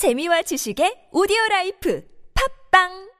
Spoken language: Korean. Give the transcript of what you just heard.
재미와 지식의 오디오 라이프 팝빵!